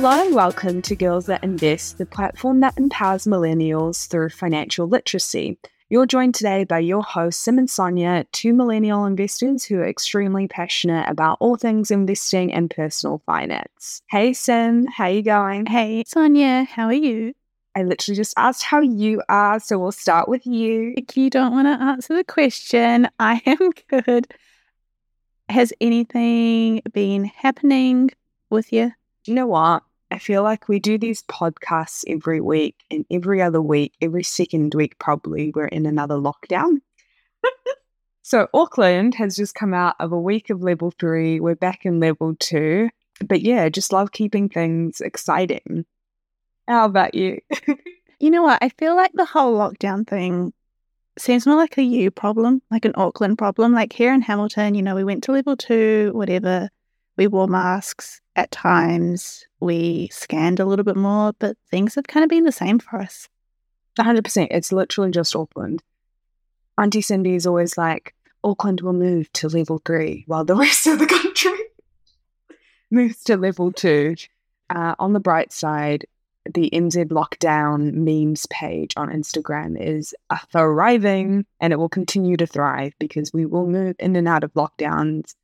Hello and welcome to Girls That Invest, the platform that empowers millennials through financial literacy. You're joined today by your hosts, Sim and Sonya, two millennial investors who are extremely passionate about all things investing and personal finance. Hey Sim, how you going? Hey Sonya, how are you? I literally just asked how you are, so we'll start with you. If you don't want to answer the question, I am good. Has anything been happening with you? You know what? I feel like we do these podcasts every week, and every other week, every second week, probably, we're in another lockdown. so, Auckland has just come out of a week of level three. We're back in level two. But yeah, just love keeping things exciting. How about you? you know what? I feel like the whole lockdown thing seems more like a you problem, like an Auckland problem. Like here in Hamilton, you know, we went to level two, whatever. We wore masks at times we scanned a little bit more, but things have kind of been the same for us. 100%. It's literally just Auckland. Auntie Cindy is always like, Auckland will move to level three while the rest of the country moves to level two. Uh, on the bright side, the NZ lockdown memes page on Instagram is thriving and it will continue to thrive because we will move in and out of lockdowns.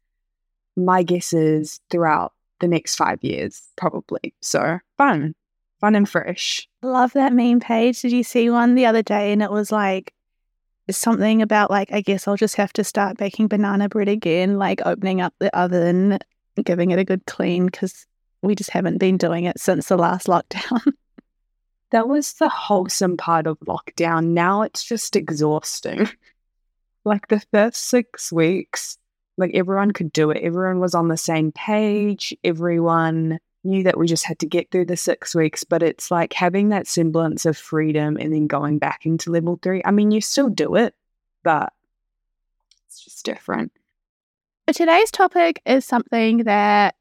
My guess is throughout the next five years, probably. So fun, fun and fresh. Love that meme page. Did you see one the other day? And it was like it's something about like, I guess I'll just have to start baking banana bread again, like opening up the oven, giving it a good clean because we just haven't been doing it since the last lockdown. that was the wholesome part of lockdown. Now it's just exhausting. like the first six weeks, like everyone could do it. Everyone was on the same page. Everyone knew that we just had to get through the six weeks, but it's like having that semblance of freedom and then going back into level three. I mean, you still do it, but it's just different. But today's topic is something that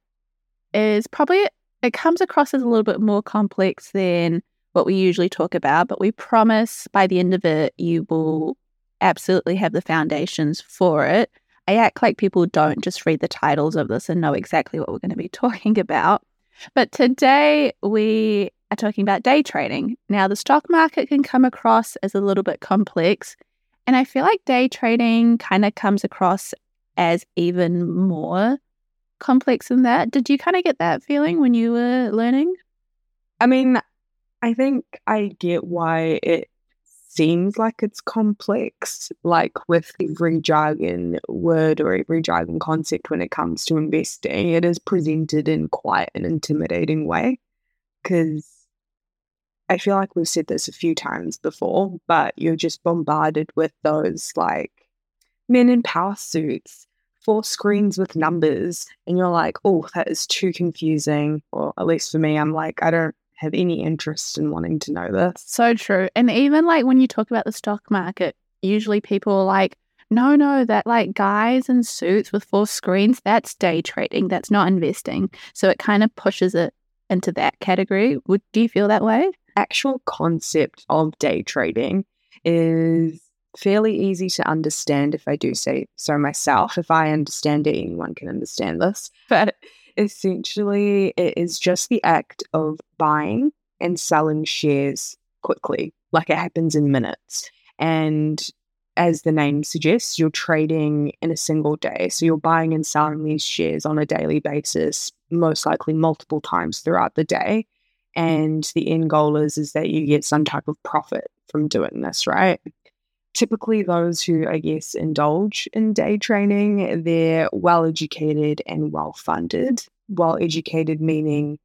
is probably, it comes across as a little bit more complex than what we usually talk about, but we promise by the end of it, you will absolutely have the foundations for it. I act like people don't just read the titles of this and know exactly what we're going to be talking about. But today we are talking about day trading. Now, the stock market can come across as a little bit complex. And I feel like day trading kind of comes across as even more complex than that. Did you kind of get that feeling when you were learning? I mean, I think I get why it seems like it's complex, like with every jargon word or every jargon concept when it comes to investing, it is presented in quite an intimidating way. Because I feel like we've said this a few times before, but you're just bombarded with those like men in power suits, four screens with numbers, and you're like, oh, that is too confusing. Or at least for me, I'm like, I don't have any interest in wanting to know this. So true. And even like when you talk about the stock market, usually people are like, no, no, that like guys in suits with four screens, that's day trading. That's not investing. So it kind of pushes it into that category. Would do you feel that way? Actual concept of day trading is fairly easy to understand if I do say so myself. If I understand it, anyone can understand this. But essentially it is just the act of buying and selling shares quickly, like it happens in minutes. And as the name suggests, you're trading in a single day. So you're buying and selling these shares on a daily basis, most likely multiple times throughout the day. And the end goal is, is that you get some type of profit from doing this, right? Typically those who I guess indulge in day trading, they're well educated and well funded. Well educated meaning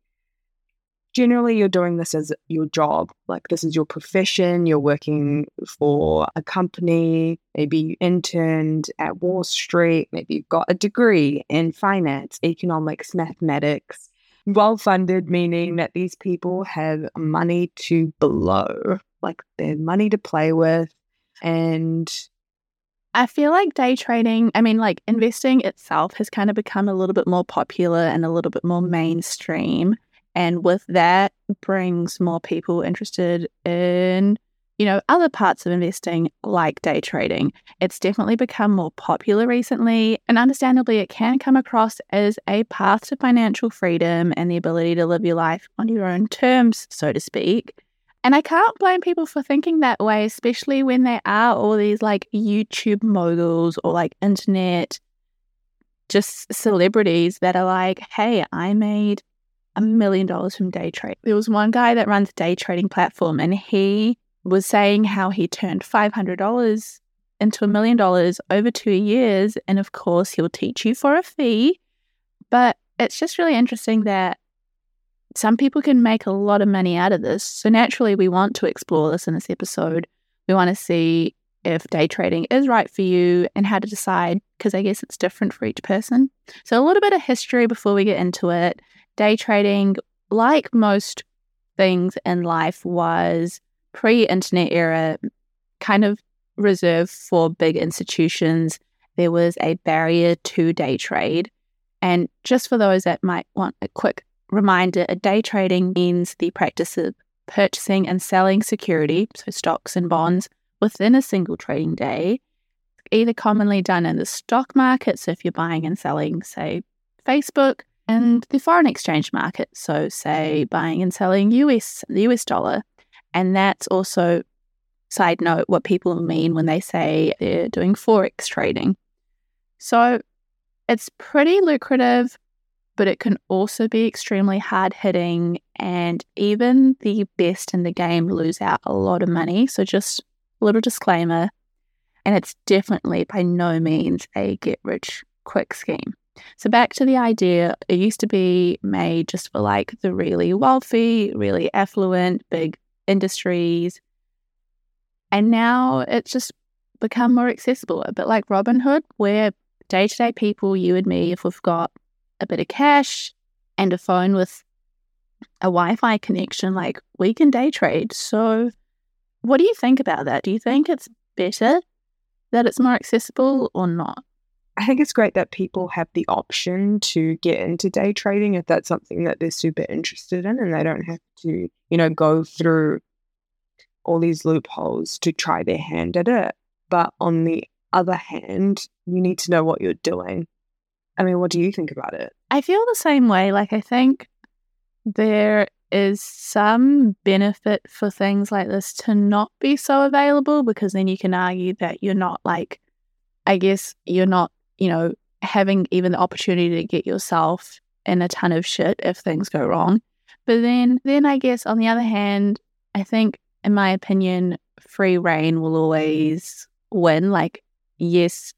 generally you're doing this as your job, like this is your profession, you're working for a company, maybe you interned at Wall Street, maybe you've got a degree in finance, economics, mathematics. Well funded, meaning that these people have money to blow, like they have money to play with and I feel like day trading, I mean, like investing itself has kind of become a little bit more popular and a little bit more mainstream. And with that brings more people interested in you know, other parts of investing like day trading. It's definitely become more popular recently, and understandably, it can come across as a path to financial freedom and the ability to live your life on your own terms, so to speak. And I can't blame people for thinking that way, especially when there are all these like YouTube moguls or like internet just celebrities that are like, hey, I made a million dollars from day trade. There was one guy that runs a day trading platform and he was saying how he turned $500 into a million dollars over two years. And of course, he'll teach you for a fee. But it's just really interesting that some people can make a lot of money out of this. So naturally, we want to explore this in this episode. We want to see if day trading is right for you and how to decide, because I guess it's different for each person. So, a little bit of history before we get into it. Day trading, like most things in life, was pre internet era, kind of reserved for big institutions. There was a barrier to day trade. And just for those that might want a quick reminder, a day trading means the practice of purchasing and selling security, so stocks and bonds, within a single trading day, either commonly done in the stock market, so if you're buying and selling, say, Facebook, and the foreign exchange market, so say buying and selling US, the US dollar. And that's also, side note, what people mean when they say they're doing Forex trading. So it's pretty lucrative, but it can also be extremely hard hitting. And even the best in the game lose out a lot of money. So just a little disclaimer. And it's definitely by no means a get rich quick scheme. So, back to the idea, it used to be made just for like the really wealthy, really affluent, big industries. And now it's just become more accessible, a bit like Robinhood, where day to day people, you and me, if we've got a bit of cash and a phone with a Wi Fi connection, like we can day trade. So, what do you think about that? Do you think it's better that it's more accessible or not? I think it's great that people have the option to get into day trading if that's something that they're super interested in and they don't have to, you know, go through all these loopholes to try their hand at it. But on the other hand, you need to know what you're doing. I mean, what do you think about it? I feel the same way. Like, I think there is some benefit for things like this to not be so available because then you can argue that you're not like, I guess you're not you know, having even the opportunity to get yourself in a ton of shit if things go wrong. But then, then I guess on the other hand, I think, in my opinion, free reign will always win. Like, yes,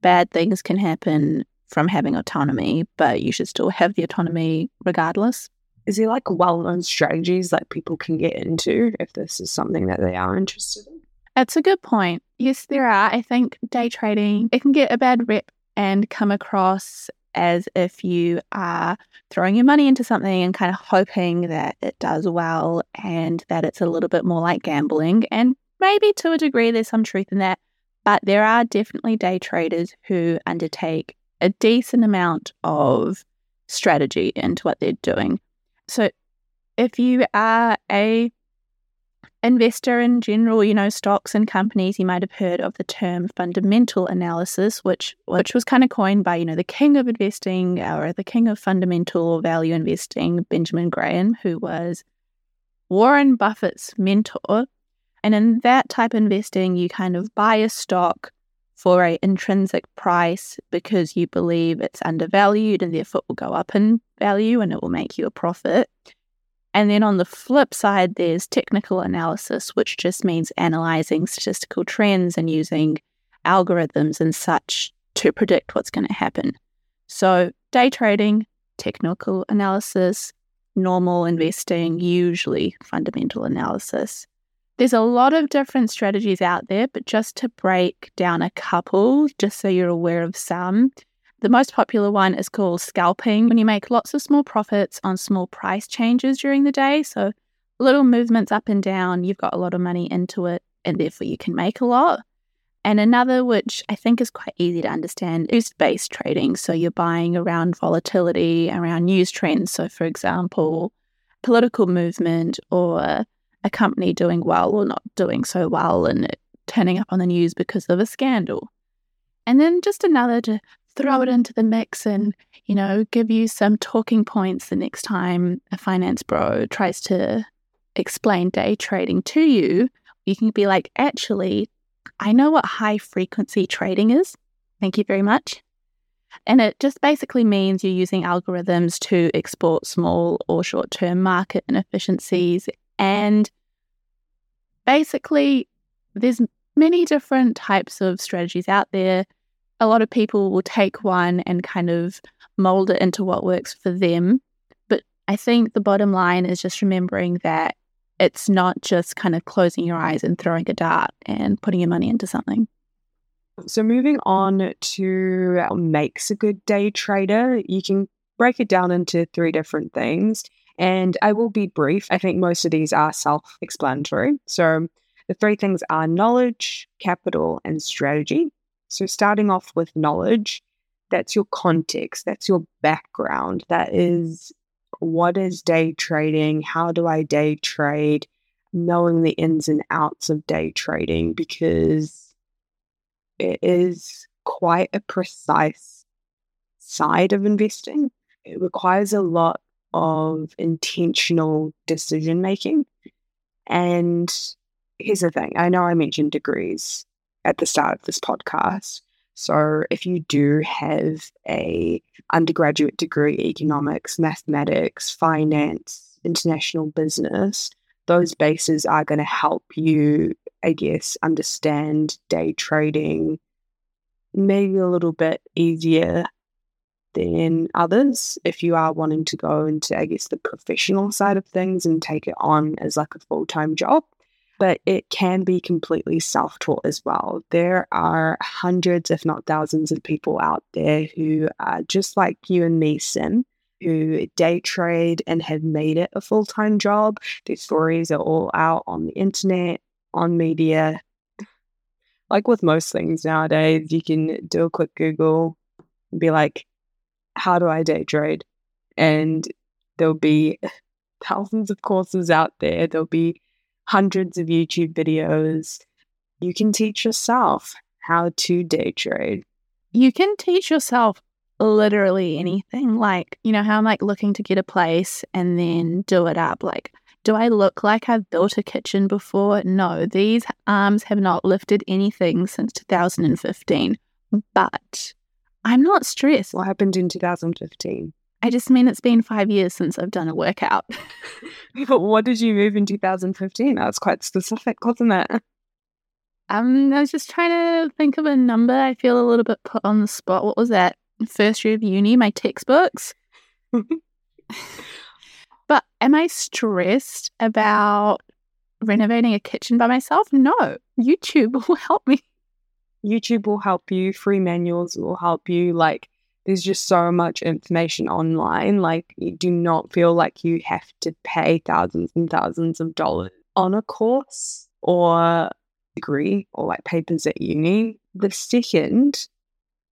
bad things can happen from having autonomy, but you should still have the autonomy regardless. Is there like well known strategies that people can get into if this is something that they are interested in? That's a good point. Yes, there are. I think day trading, it can get a bad rep and come across as if you are throwing your money into something and kind of hoping that it does well and that it's a little bit more like gambling. And maybe to a degree, there's some truth in that. But there are definitely day traders who undertake a decent amount of strategy into what they're doing. So if you are a investor in general, you know, stocks and companies, you might have heard of the term fundamental analysis, which which was kind of coined by, you know, the king of investing or the king of fundamental value investing, Benjamin Graham, who was Warren Buffett's mentor. And in that type of investing, you kind of buy a stock for a intrinsic price because you believe it's undervalued and therefore it will go up in value and it will make you a profit. And then on the flip side, there's technical analysis, which just means analyzing statistical trends and using algorithms and such to predict what's going to happen. So, day trading, technical analysis, normal investing, usually fundamental analysis. There's a lot of different strategies out there, but just to break down a couple, just so you're aware of some, the most popular one is called scalping, when you make lots of small profits on small price changes during the day. So, little movements up and down, you've got a lot of money into it, and therefore you can make a lot. And another, which I think is quite easy to understand, is based trading. So, you're buying around volatility, around news trends. So, for example, political movement or a company doing well or not doing so well and turning up on the news because of a scandal. And then just another to throw it into the mix and, you know, give you some talking points the next time a finance bro tries to explain day trading to you. You can be like, actually, I know what high frequency trading is. Thank you very much. And it just basically means you're using algorithms to export small or short term market inefficiencies. And basically, there's many different types of strategies out there. A lot of people will take one and kind of mold it into what works for them. But I think the bottom line is just remembering that it's not just kind of closing your eyes and throwing a dart and putting your money into something. So, moving on to makes a good day trader, you can break it down into three different things. And I will be brief. I think most of these are self explanatory. So, the three things are knowledge, capital, and strategy. So, starting off with knowledge, that's your context, that's your background, that is what is day trading? How do I day trade? Knowing the ins and outs of day trading because it is quite a precise side of investing. It requires a lot of intentional decision making. And here's the thing I know I mentioned degrees at the start of this podcast. So if you do have a undergraduate degree economics, mathematics, finance, international business, those bases are going to help you, I guess, understand day trading maybe a little bit easier than others if you are wanting to go into, I guess, the professional side of things and take it on as like a full time job but it can be completely self taught as well. There are hundreds, if not thousands, of people out there who are just like you and me, Sim, who day trade and have made it a full time job. Their stories are all out on the internet, on media. Like with most things nowadays, you can do a quick Google and be like, how do I day trade? And there'll be thousands of courses out there. There'll be hundreds of YouTube videos. You can teach yourself how to day trade. You can teach yourself literally anything. Like, you know, how I'm like looking to get a place and then do it up. Like, do I look like I've built a kitchen before? No, these arms have not lifted anything since 2015. But I'm not stressed. What happened in 2015? I just mean it's been five years since I've done a workout. but what did you move in 2015? That's quite specific, wasn't it? Um, I was just trying to think of a number. I feel a little bit put on the spot. What was that? First year of uni, my textbooks. but am I stressed about renovating a kitchen by myself? No. YouTube will help me. YouTube will help you. Free manuals will help you. Like, there's just so much information online. Like, you do not feel like you have to pay thousands and thousands of dollars on a course or degree or like papers at uni. The second,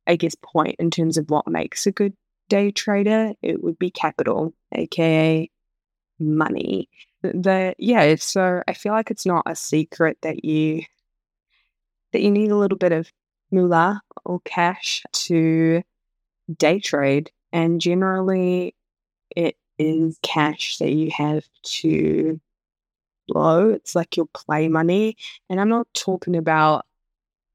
I guess, point in terms of what makes a good day trader, it would be capital, aka money. The yeah, so I feel like it's not a secret that you that you need a little bit of moolah or cash to day trade, and generally it is cash that you have to blow. It's like your play money. And I'm not talking about,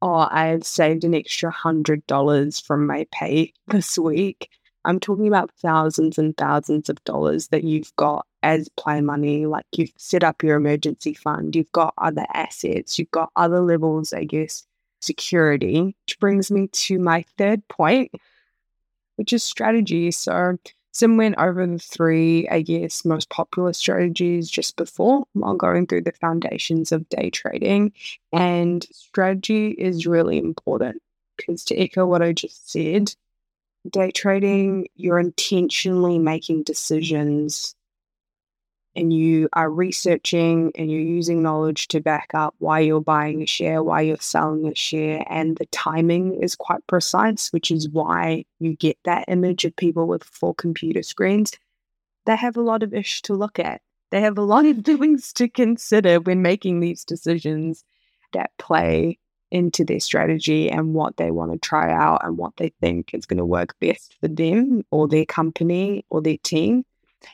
oh, I've saved an extra hundred dollars from my pay this week. I'm talking about thousands and thousands of dollars that you've got as play money. Like you've set up your emergency fund, you've got other assets, you've got other levels, I guess, security. Which brings me to my third point, which is strategy. So Sim went over the three, I guess, most popular strategies just before while going through the foundations of day trading. And strategy is really important because to echo what I just said, day trading, you're intentionally making decisions and you are researching and you're using knowledge to back up why you're buying a share, why you're selling a share, and the timing is quite precise, which is why you get that image of people with four computer screens. They have a lot of ish to look at. They have a lot of things to consider when making these decisions that play into their strategy and what they want to try out and what they think is going to work best for them or their company or their team.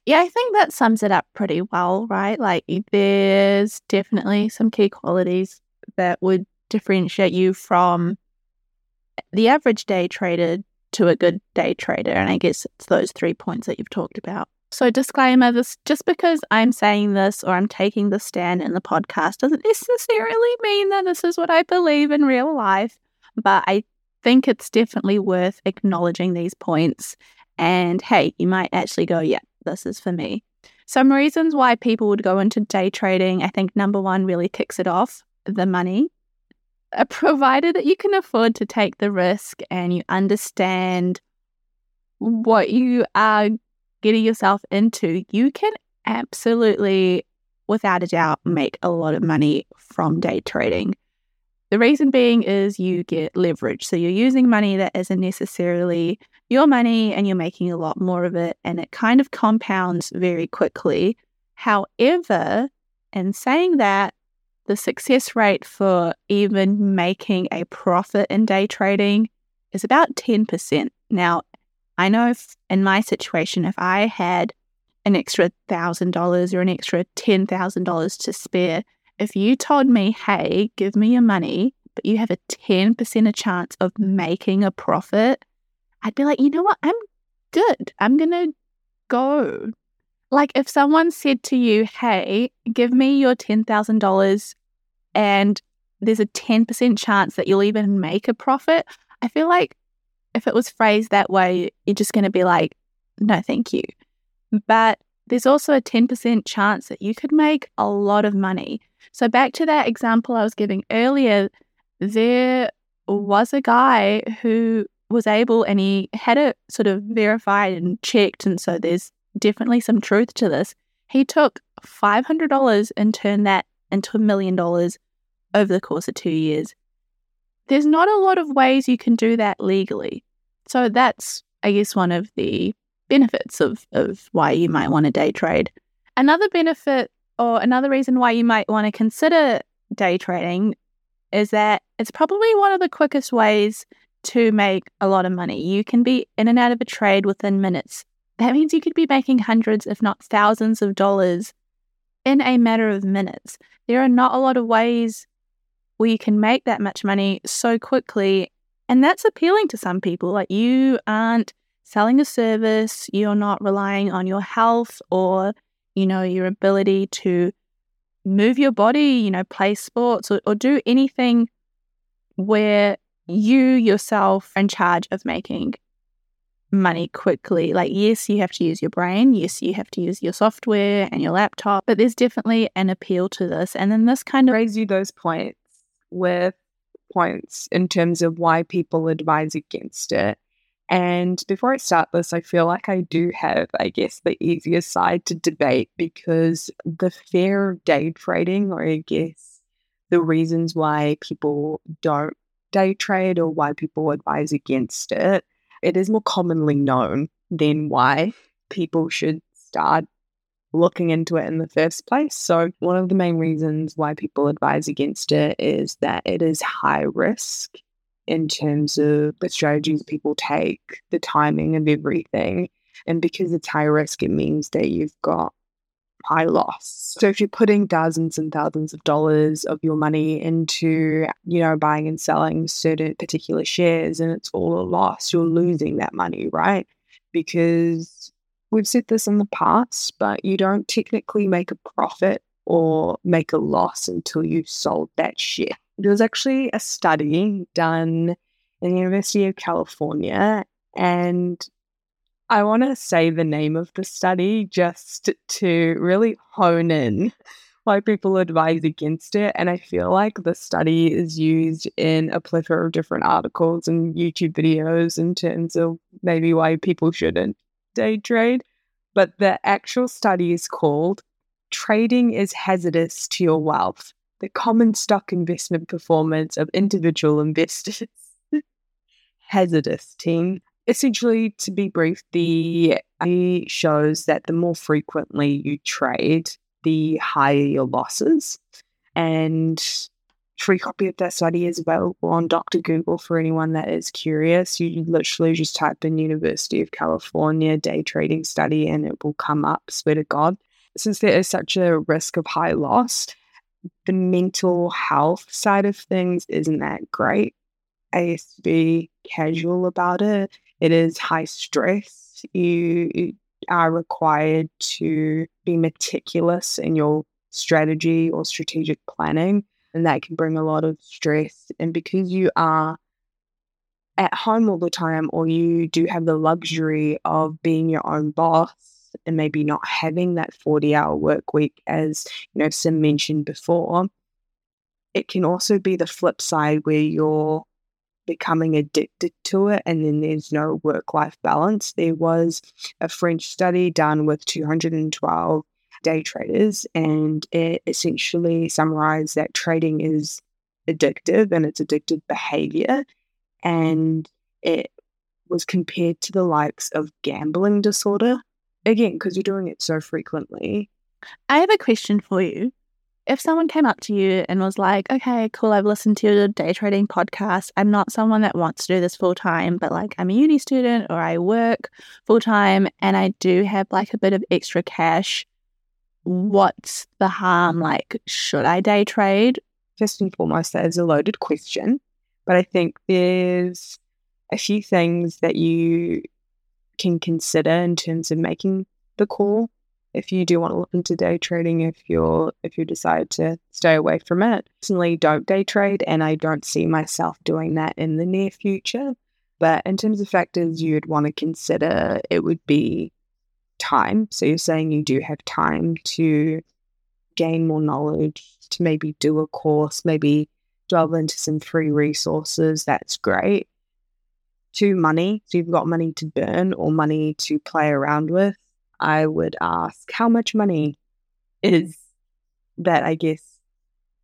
Yeah, I think that sums it up pretty well, right? Like, there's definitely some key qualities that would differentiate you from the average day trader to a good day trader. And I guess it's those three points that you've talked about. So, disclaimer this just because I'm saying this or I'm taking the stand in the podcast doesn't necessarily mean that this is what I believe in real life. But I think it's definitely worth acknowledging these points. And hey, you might actually go, yeah, this is for me. Some reasons why people would go into day trading, I think number one really kicks it off the money. Uh, provided that you can afford to take the risk and you understand what you are getting yourself into, you can absolutely, without a doubt, make a lot of money from day trading. The reason being is you get leverage. So you're using money that isn't necessarily your money and you're making a lot more of it, and it kind of compounds very quickly. However, in saying that, the success rate for even making a profit in day trading is about 10%. Now, I know in my situation, if I had an extra $1,000 or an extra $10,000 to spare, if you told me, hey, give me your money, but you have a 10% chance of making a profit, I'd be like, you know what? I'm good. I'm going to go. Like if someone said to you, hey, give me your $10,000 and there's a 10% chance that you'll even make a profit, I feel like if it was phrased that way, you're just going to be like, no, thank you. But there's also a 10% chance that you could make a lot of money. So, back to that example I was giving earlier, there was a guy who was able and he had it sort of verified and checked. And so there's definitely some truth to this. He took $500 and turned that into a million dollars over the course of two years. There's not a lot of ways you can do that legally. So that's, I guess, one of the benefits of, of why you might want to day trade. Another benefit or another reason why you might want to consider day trading is that it's probably one of the quickest ways to make a lot of money. You can be in and out of a trade within minutes. That means you could be making hundreds, if not thousands of dollars in a matter of minutes. There are not a lot of ways where you can make that much money so quickly. And that's appealing to some people. Like you aren't selling a service, you're not relying on your health or, you know, your ability to move your body, you know, play sports or, or do anything where you yourself are in charge of making money quickly. Like, yes, you have to use your brain. Yes, you have to use your software and your laptop, but there's definitely an appeal to this. And then this kind of raise you those points with points in terms of why people advise against it. And before I start this, I feel like I do have, I guess, the easiest side to debate because the fear of day trading, or I guess the reasons why people don't day trade or why people advise against it, it is more commonly known than why people should start looking into it in the first place. So, one of the main reasons why people advise against it is that it is high risk in terms of the strategies people take, the timing of everything. And because it's high risk, it means that you've got high loss. So if you're putting thousands and thousands of dollars of your money into, you know, buying and selling certain particular shares and it's all a loss, you're losing that money, right? Because we've said this in the past, but you don't technically make a profit or make a loss until you've sold that share. There was actually a study done in the University of California, and I want to say the name of the study just to really hone in why people advise against it. And I feel like the study is used in a plethora of different articles and YouTube videos in terms of maybe why people shouldn't day trade. But the actual study is called Trading is Hazardous to Your Wealth The Common Stock Investment Performance of Individual Investors. hazardous, team essentially, to be brief, the shows that the more frequently you trade, the higher your losses. And free copy of that study is available on Dr. Google for anyone that is curious. You literally just type in University of California day trading study and it will come up, swear to God. Since there is such a risk of high loss, the mental health side of things isn't that great. I used to be casual about it. It is high stress. You are required to be meticulous in your strategy or strategic planning and that can bring a lot of stress. And because you are at home all the time, or you do have the luxury of being your own boss and maybe not having that 40 hour work week, as you know, Sim mentioned before, it can also be the flip side where you're becoming addicted to it and then there's no work life balance. There was a French study done with 212 day traders, and it essentially summarized that trading is addictive and it's addictive behavior. And it was compared to the likes of gambling disorder. Again, because you're doing it so frequently. I have a question for you. If someone came up to you and was like, okay, cool, I've listened to your day trading podcast. I'm not someone that wants to do this full time, but like I'm a uni student or I work full time and I do have like a bit of extra cash what's the harm? Like, should I day trade? First and foremost, that is a loaded question. But I think there's a few things that you can consider in terms of making the call if you do want to look into day trading if you're if you decide to stay away from it personally don't day trade and i don't see myself doing that in the near future but in terms of factors you'd want to consider it would be time. So you're saying you do have time to gain more knowledge, to maybe do a course, maybe delve into some free resources. That's great. To money. So you've got money to burn or money to play around with. I would ask how much money is that, I guess,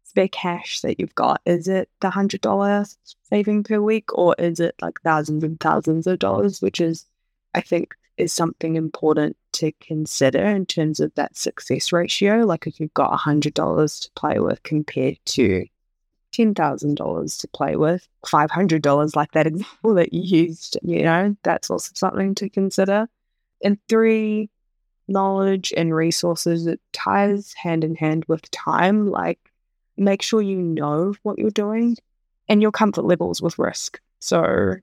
spare cash that you've got? Is it the hundred dollars saving per week or is it like thousands and thousands of dollars, which is I think is something important to consider in terms of that success ratio. Like if you've got $100 to play with compared to $10,000 to play with, $500 like that example that you used, you know, that's also something to consider. And three, knowledge and resources it ties hand in hand with time. Like make sure you know what you're doing and your comfort levels with risk. So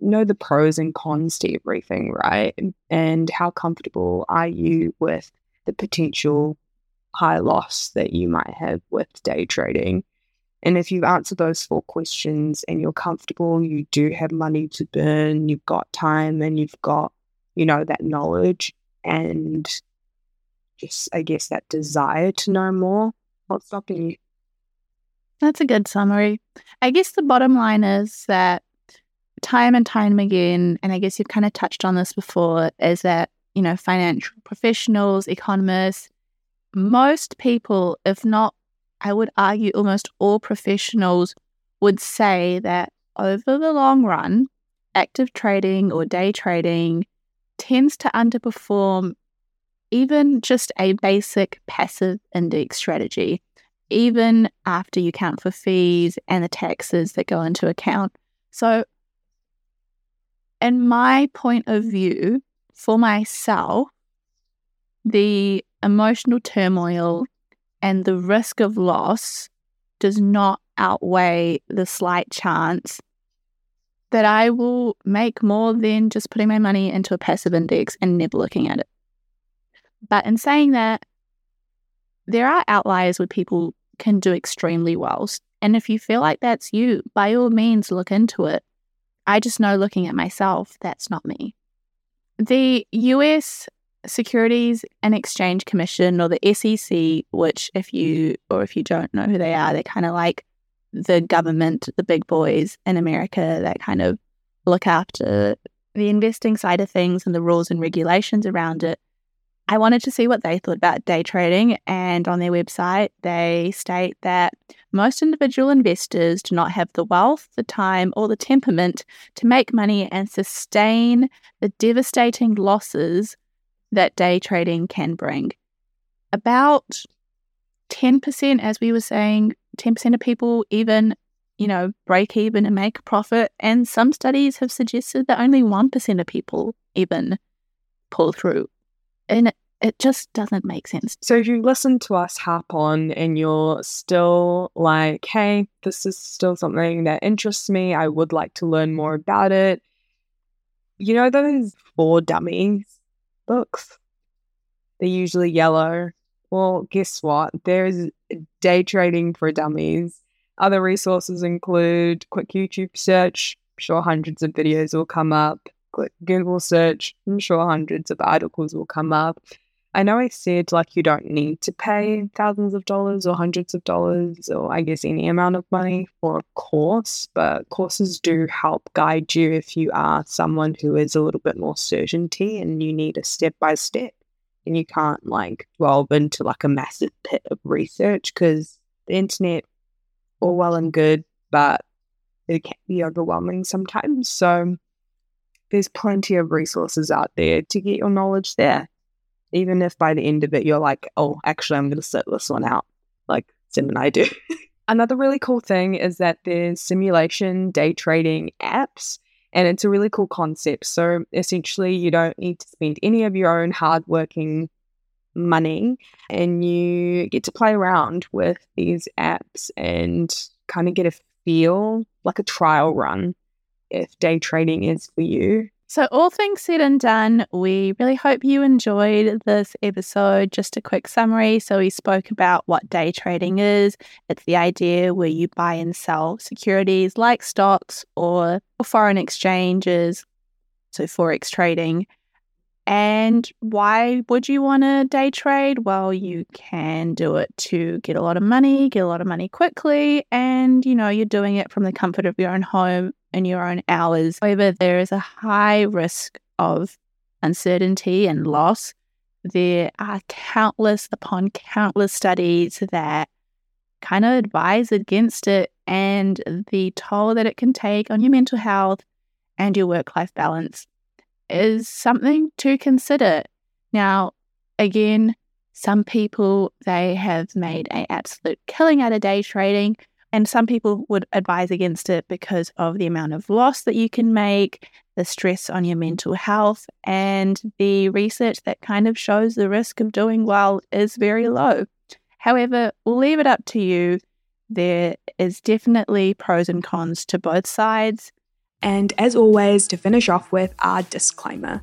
know the pros and cons to everything, right? And how comfortable are you with the potential high loss that you might have with day trading? And if you've answered those four questions and you're comfortable, you do have money to burn, you've got time and you've got, you know, that knowledge and just, I guess, that desire to know more, what's stopping you? That's a good summary. I guess the bottom line is that time and time again, and I guess you've kind of touched on this before, is that, you know, financial professionals, economists, most people, if not, I would argue almost all professionals would say that over the long run, active trading or day trading tends to underperform even just a basic passive index strategy, even after you count for fees and the taxes that go into account. So in my point of view, for myself, the emotional turmoil and the risk of loss does not outweigh the slight chance that I will make more than just putting my money into a passive index and never looking at it. But in saying that, there are outliers where people can do extremely well. And if you feel like that's you, by all means, look into it. I just know looking at myself, that's not me. The US Securities and Exchange Commission or the SEC, which if you or if you don't know who they are, they're kind of like the government, the big boys in America that kind of look after the investing side of things and the rules and regulations around it. I wanted to see what they thought about day trading, and on their website, they state that most individual investors do not have the wealth, the time, or the temperament to make money and sustain the devastating losses that day trading can bring. about 10%, as we were saying, 10% of people even, you know, break even and make a profit. And some studies have suggested that only 1% of people even pull through. And it just doesn't make sense. So if you listen to us harp on and you're still like, hey, this is still something that interests me, I would like to learn more about it. You know those for dummies books? They're usually yellow. Well, guess what? There's day trading for dummies. Other resources include quick YouTube search. I'm sure hundreds of videos will come up. Click Google search. I'm sure hundreds of articles will come up. I know I said like you don't need to pay thousands of dollars or hundreds of dollars or I guess any amount of money for a course, but courses do help guide you if you are someone who is a little bit more certainty and you need a step by step and you can't like delve into like a massive pit of research because the internet all well and good, but it can be overwhelming sometimes. So there's plenty of resources out there to get your knowledge there even if by the end of it you're like, oh, actually, I'm going to sit this one out, like Sim and I do. Another really cool thing is that there's simulation day trading apps, and it's a really cool concept. So essentially, you don't need to spend any of your own hardworking money, and you get to play around with these apps and kind of get a feel like a trial run if day trading is for you. So, all things said and done, we really hope you enjoyed this episode. Just a quick summary. So, we spoke about what day trading is it's the idea where you buy and sell securities like stocks or foreign exchanges, so Forex trading. And why would you want to day trade? Well, you can do it to get a lot of money, get a lot of money quickly, and you know, you're doing it from the comfort of your own home in your own hours. However, there is a high risk of uncertainty and loss. There are countless upon countless studies that kind of advise against it and the toll that it can take on your mental health and your work life balance is something to consider. Now, again, some people they have made an absolute killing out of day trading and some people would advise against it because of the amount of loss that you can make, the stress on your mental health, and the research that kind of shows the risk of doing well is very low. However, we'll leave it up to you. There is definitely pros and cons to both sides. And as always, to finish off with our disclaimer